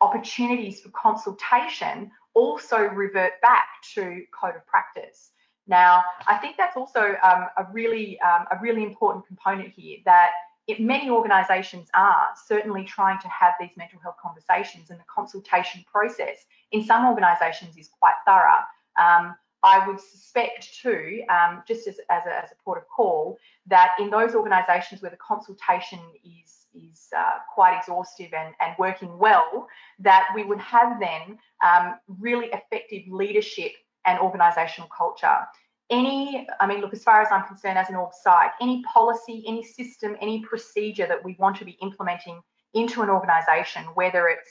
opportunities for consultation also revert back to code of practice. Now, I think that's also um, a really a really important component here that it, many organisations are certainly trying to have these mental health conversations, and the consultation process in some organisations is quite thorough. Um, I would suspect too, um, just as, as, a, as, a, port of call, that in those organisations where the consultation is is uh, quite exhaustive and, and working well, that we would have then um, really effective leadership and organisational culture. any, I mean, look, as far as I'm concerned as an org psych, any policy, any system, any procedure that we want to be implementing into an organisation, whether it's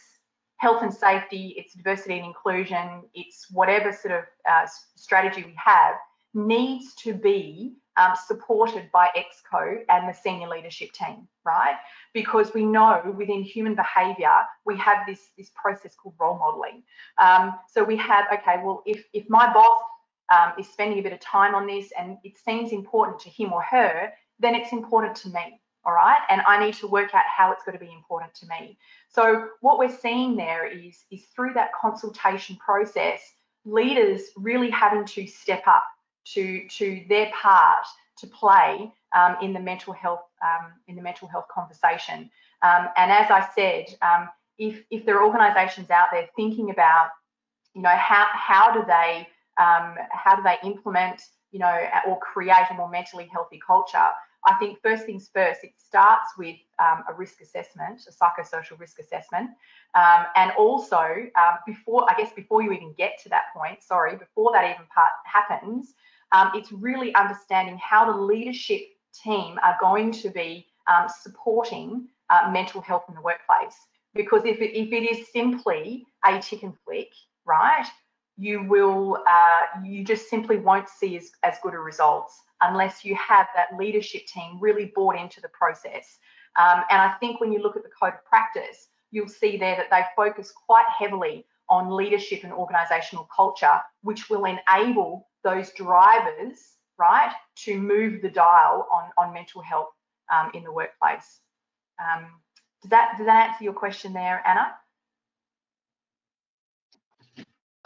health and safety, it's diversity and inclusion, it's whatever sort of uh, strategy we have, needs to be um, supported by EXCO and the senior leadership team, right? Because we know within human behaviour we have this this process called role modelling. Um, so we have okay, well, if if my boss um, is spending a bit of time on this and it seems important to him or her, then it's important to me, all right? And I need to work out how it's going to be important to me. So what we're seeing there is is through that consultation process, leaders really having to step up to to their part to play um, in the mental health um, in the mental health conversation. Um, and as I said, um, if if there are organisations out there thinking about, you know, how how do they um, how do they implement, you know, or create a more mentally healthy culture? I think first things first, it starts with um, a risk assessment, a psychosocial risk assessment. Um, and also, um, before, I guess, before you even get to that point, sorry, before that even part happens, um, it's really understanding how the leadership team are going to be um, supporting uh, mental health in the workplace. Because if it, if it is simply a tick and flick, right, you will, uh, you just simply won't see as, as good a results unless you have that leadership team really bought into the process. Um, and I think when you look at the code of practice, you'll see there that they focus quite heavily on leadership and organisational culture, which will enable those drivers, right, to move the dial on, on mental health um, in the workplace. Um, does that does that answer your question there, Anna?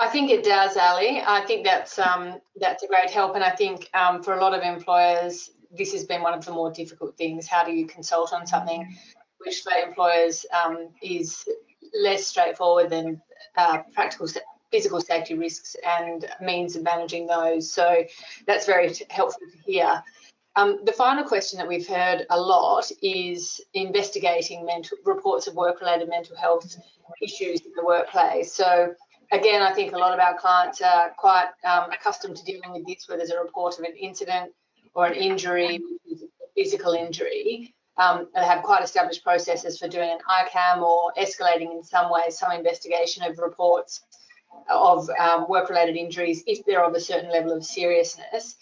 I think it does, Ali. I think that's um, that's a great help, and I think um, for a lot of employers, this has been one of the more difficult things. How do you consult on something which for employers um, is less straightforward than uh, practical physical safety risks and means of managing those. So that's very helpful to hear. Um, the final question that we've heard a lot is investigating mental reports of work-related mental health issues in the workplace. So again, I think a lot of our clients are quite um, accustomed to dealing with this, where there's a report of an incident or an injury, physical injury. Um, they have quite established processes for doing an ICAM or escalating in some way some investigation of reports of um, work-related injuries if they're of a certain level of seriousness.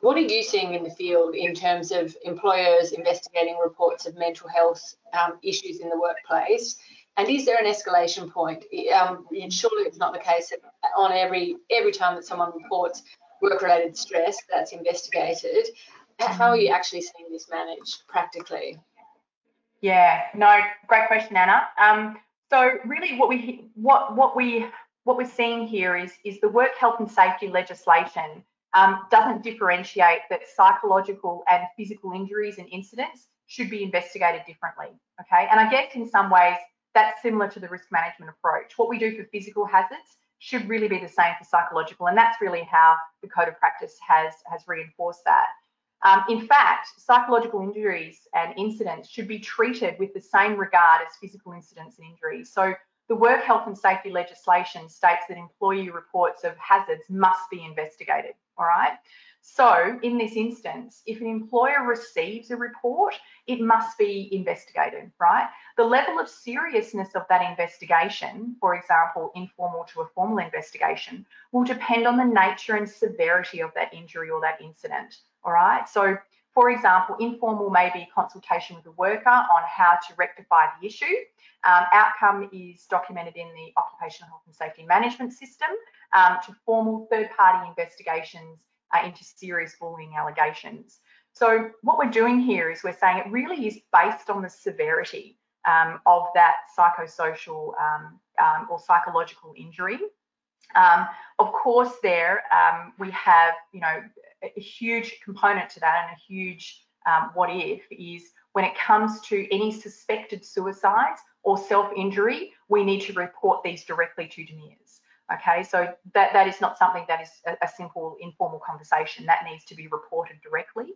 What are you seeing in the field in terms of employers investigating reports of mental health um, issues in the workplace? And is there an escalation point? Um, surely it's not the case that on every every time that someone reports work-related stress that's investigated. How are you actually seeing this managed practically? Yeah, no, great question, Anna. Um, so really, what we what what we what we're seeing here is, is the work health and safety legislation um, doesn't differentiate that psychological and physical injuries and incidents should be investigated differently. Okay, and I guess in some ways that's similar to the risk management approach. What we do for physical hazards should really be the same for psychological, and that's really how the code of practice has has reinforced that. Um, in fact, psychological injuries and incidents should be treated with the same regard as physical incidents and injuries. So the work health and safety legislation states that employee reports of hazards must be investigated, all right? So in this instance, if an employer receives a report, it must be investigated, right? The level of seriousness of that investigation, for example, informal to a formal investigation, will depend on the nature and severity of that injury or that incident, all right? So for example, informal may be consultation with the worker on how to rectify the issue. Um, outcome is documented in the Occupational Health and Safety Management System um, to formal third-party investigations uh, into serious bullying allegations. So what we're doing here is we're saying it really is based on the severity um, of that psychosocial um, um, or psychological injury. Um, of course, there we have, you know, a huge component to that and a huge um, what if is when it comes to any suspected suicides or self-injury, we need to report these directly to DMIRS. Okay, so that, that is not something that is a, a simple informal conversation. That needs to be reported directly.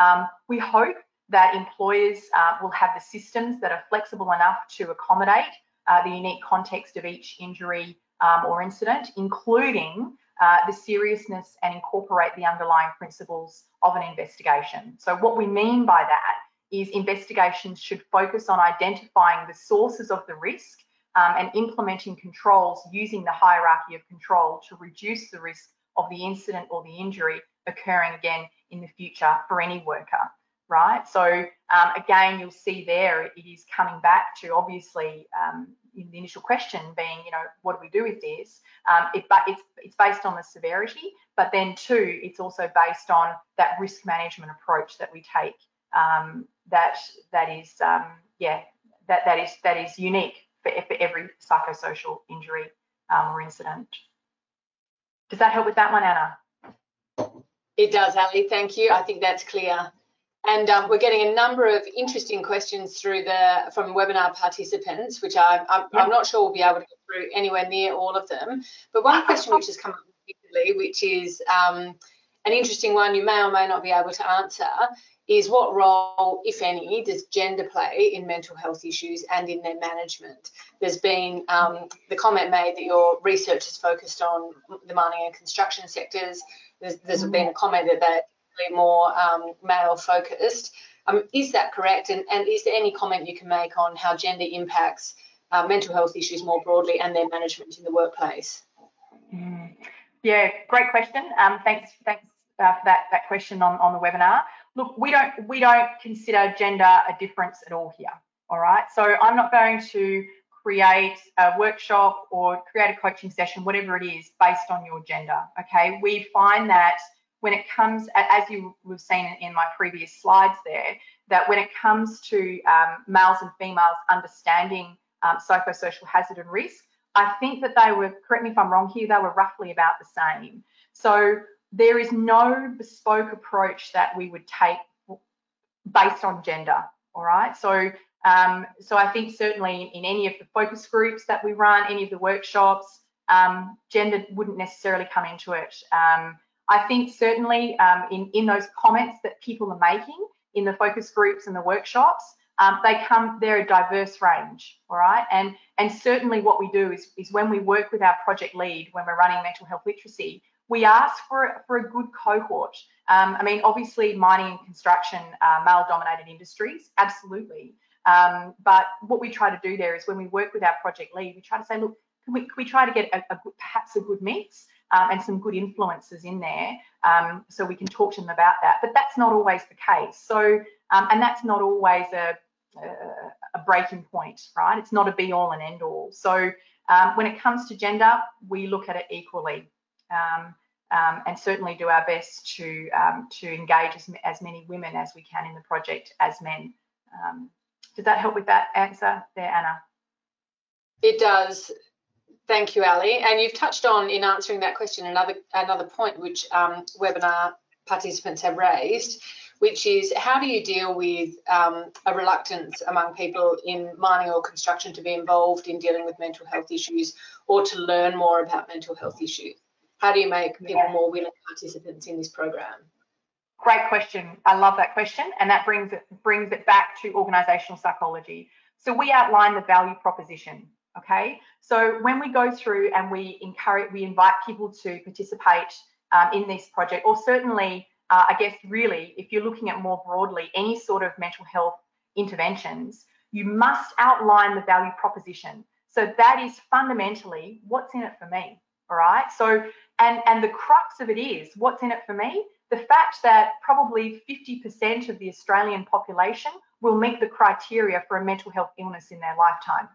Um, we hope that employers uh, will have the systems that are flexible enough to accommodate uh, the unique context of each injury um, or incident, including uh, the seriousness and incorporate the underlying principles of an investigation. So what we mean by that is investigations should focus on identifying the sources of the risk um, and implementing controls using the hierarchy of control to reduce the risk of the incident or the injury occurring again in the future for any worker, right? So um, again, you'll see there it is coming back to obviously um, in the initial question being, you know, what do we do with this? Um, it, but it's it's based on the severity, but then two, it's also based on that risk management approach that we take. Um, that that is um, yeah that that is that is unique for, for every psychosocial injury um, or incident. Does that help with that one, Anna? It does, Ali. Thank you. I think that's clear. And um, we're getting a number of interesting questions through the from webinar participants, which I, I'm, yep. I'm not sure we'll be able to get through anywhere near all of them. But one question which has come up repeatedly, which is um, an interesting one you may or may not be able to answer, is what role, if any, does gender play in mental health issues and in their management? There's been um, the comment made that your research is focused on the mining and construction sectors. There's, there's been a comment that more um, male focused. Um, is that correct? And, and, is there any comment you can make on how gender impacts uh, mental health issues more broadly and their management in the workplace? Mm. Yeah, great question. Um, thanks, thanks uh, for that, that question on, on the webinar. Look, we don't we don't consider gender a difference at all here. All right. So I'm not going to create a workshop or create a coaching session, whatever it is, based on your gender. Okay. We find that when it comes, as you have seen in my previous slides there, that when it comes to um, males and females understanding um, psychosocial hazard and risk, I think that they were, correct me if I'm wrong here, they were roughly about the same. So there is no bespoke approach that we would take based on gender. All right. So, um, so I think certainly in any of the focus groups that we run, any of the workshops, um, gender wouldn't necessarily come into it. Um, I think certainly um, in in those comments that people are making in the focus groups and the workshops, um, they come they're a diverse range. All right. And and certainly what we do is is when we work with our project lead when we're running mental health literacy we ask for, for a good cohort. Um, I mean, obviously, mining and construction are male dominated industries, absolutely. Um, but what we try to do there is when we work with our project lead, we try to say, look, can we, can we try to get a, a good, perhaps a good mix um, and some good influences in there um, so we can talk to them about that. But that's not always the case. So, um, and that's not always a, a, a, breaking point, right? It's not a be all and end all. So um, when it comes to gender, we look at it equally. Um, um, and certainly do our best to to engage as, as, many women as we can in the project as men. Did that help with that answer there, Anna? It does. Thank you, Ali. And you've touched on in answering that question another another point which um, webinar participants have raised, which is how do you deal with um, a reluctance among people in mining or construction to be involved in dealing with mental health issues or to learn more about mental health issues? How do you make people more willing participants in this program? Great question. I love that question, and that brings it brings it back to organizational psychology. So we outline the value proposition. Okay, so when we go through and we encourage, we invite people to participate um, in this project, or certainly, uh, I guess, really, if you're looking at more broadly, any sort of mental health interventions, you must outline the value proposition. So that is fundamentally what's in it for me. All right. So and, and the crux of it is what's in it for me? The fact that probably 50% of the Australian population will meet the criteria for a mental health illness in their lifetime,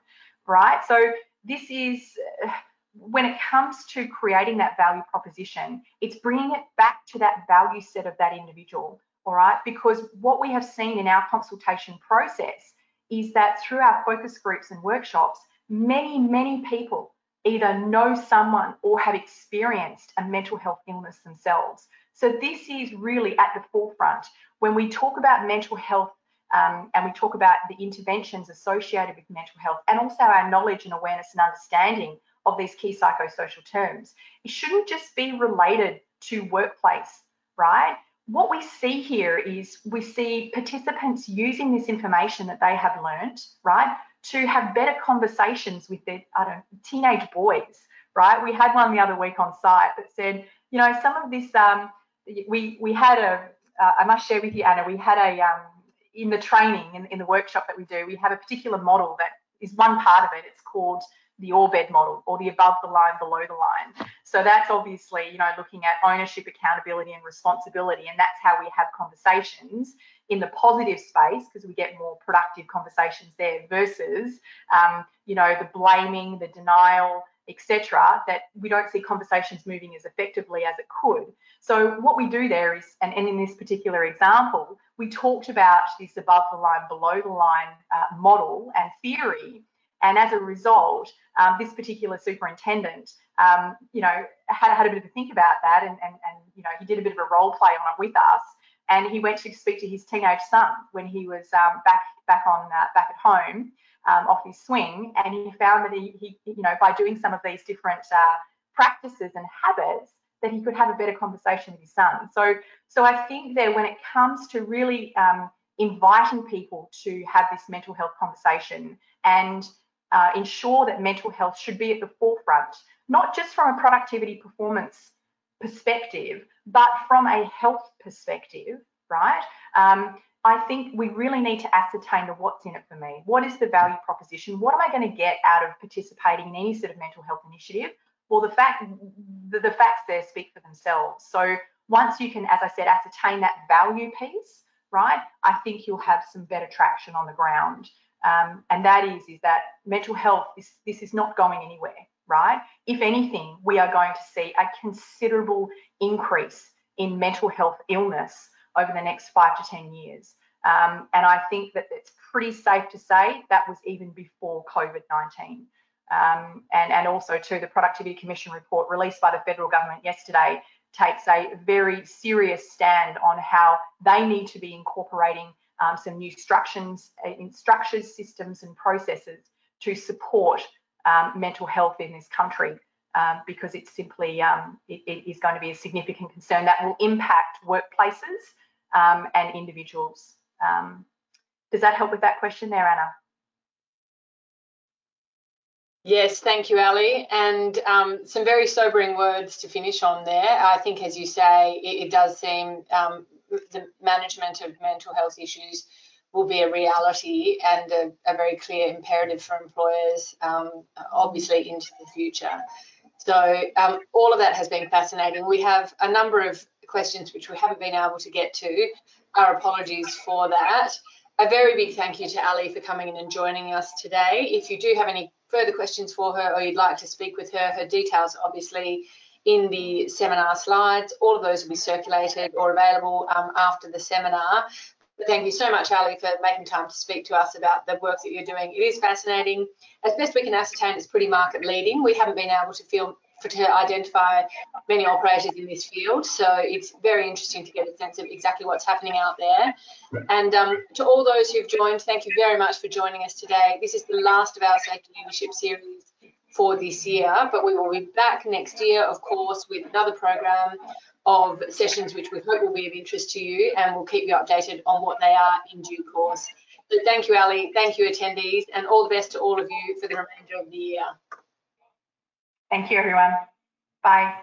right? So this is when it comes to creating that value proposition, it's bringing it back to that value set of that individual, all right? Because what we have seen in our consultation process is that through our focus groups and workshops, many, many people either know someone or have experienced a mental health illness themselves. So this is really at the forefront. When we talk about mental health um, and we talk about the interventions associated with mental health and also our knowledge and awareness and understanding of these key psychosocial terms, it shouldn't just be related to workplace, right? What we see here is we see participants using this information that they have learned, right, to have better conversations with their, I don't teenage boys, right? We had one the other week on site that said, you know, some of this, um, we, we had a, uh, I must share with you, Anna, we had a, um, in the training, in, in the workshop that we do, we have a particular model that is one part of it. It's called the ORBED model or the above the line, below the line. So that's obviously, you know, looking at ownership, accountability and responsibility. And that's how we have conversations in the positive space because we get more productive conversations there versus, um, you know, the blaming, the denial, etc. that we don't see conversations moving as effectively as it could. So what we do there is, and, and in this particular example, we talked about this above the line, below the line uh, model and theory and as a result, um, this particular superintendent, um, you know, had, had a bit of a think about that and, and, and, you know, he did a bit of a role play on it with us. And he went to speak to his teenage son when he was um, back back on uh, back at home um, off his swing, and he found that he, he, you know, by doing some of these different uh, practices and habits, that he could have a better conversation with his son. So, so I think that when it comes to really um, inviting people to have this mental health conversation and uh, ensure that mental health should be at the forefront, not just from a productivity performance perspective, but from a health perspective, right? Um, I think we really need to ascertain the what's in it for me. What is the value proposition? What am I going to get out of participating in any sort of mental health initiative? Well, the fact the, the facts there speak for themselves. So once you can, as I said, ascertain that value piece, right? I think you'll have some better traction on the ground. Um, and that is is that mental health is this is not going anywhere right if anything we are going to see a considerable increase in mental health illness over the next five to ten years um, and i think that it's pretty safe to say that was even before covid-19 um, and, and also to the productivity commission report released by the federal government yesterday takes a very serious stand on how they need to be incorporating um, some new structures, uh, structures, systems, and processes to support um, mental health in this country. Um, because it's simply um, it, it is going to be a significant concern that will impact workplaces um, and individuals. Um, does that help with that question there, Anna? Yes, thank you, Ali. And um, some very sobering words to finish on there. I think, as you say, it, it does seem um, the management of mental health issues will be a reality and a, a very clear imperative for employers, um, obviously into the future. So um, all of that has been fascinating. We have a number of questions which we haven't been able to get to. Our apologies for that. A very big thank you to Ali for coming in and joining us today. If you do have any further questions for her or you'd like to speak with her, her details obviously in the seminar slides. All of those will be circulated or available um, after the seminar. But thank you so much, Ali, for making time to speak to us about the work that you're doing. It is fascinating. As best we can ascertain, it's pretty market leading. We haven't been able to feel to identify many operators in this field. So it's very interesting to get a sense of exactly what's happening out there. And um, to all those who've joined, thank you very much for joining us today. This is the last of our safety leadership series for this year, but we will be back next year, of course, with another program of sessions which we hope will be of interest to you and we'll keep you updated on what they are in due course. So thank you, Ali. Thank you, attendees, and all the best to all of you for the remainder of the year. Thank you, everyone. Bye.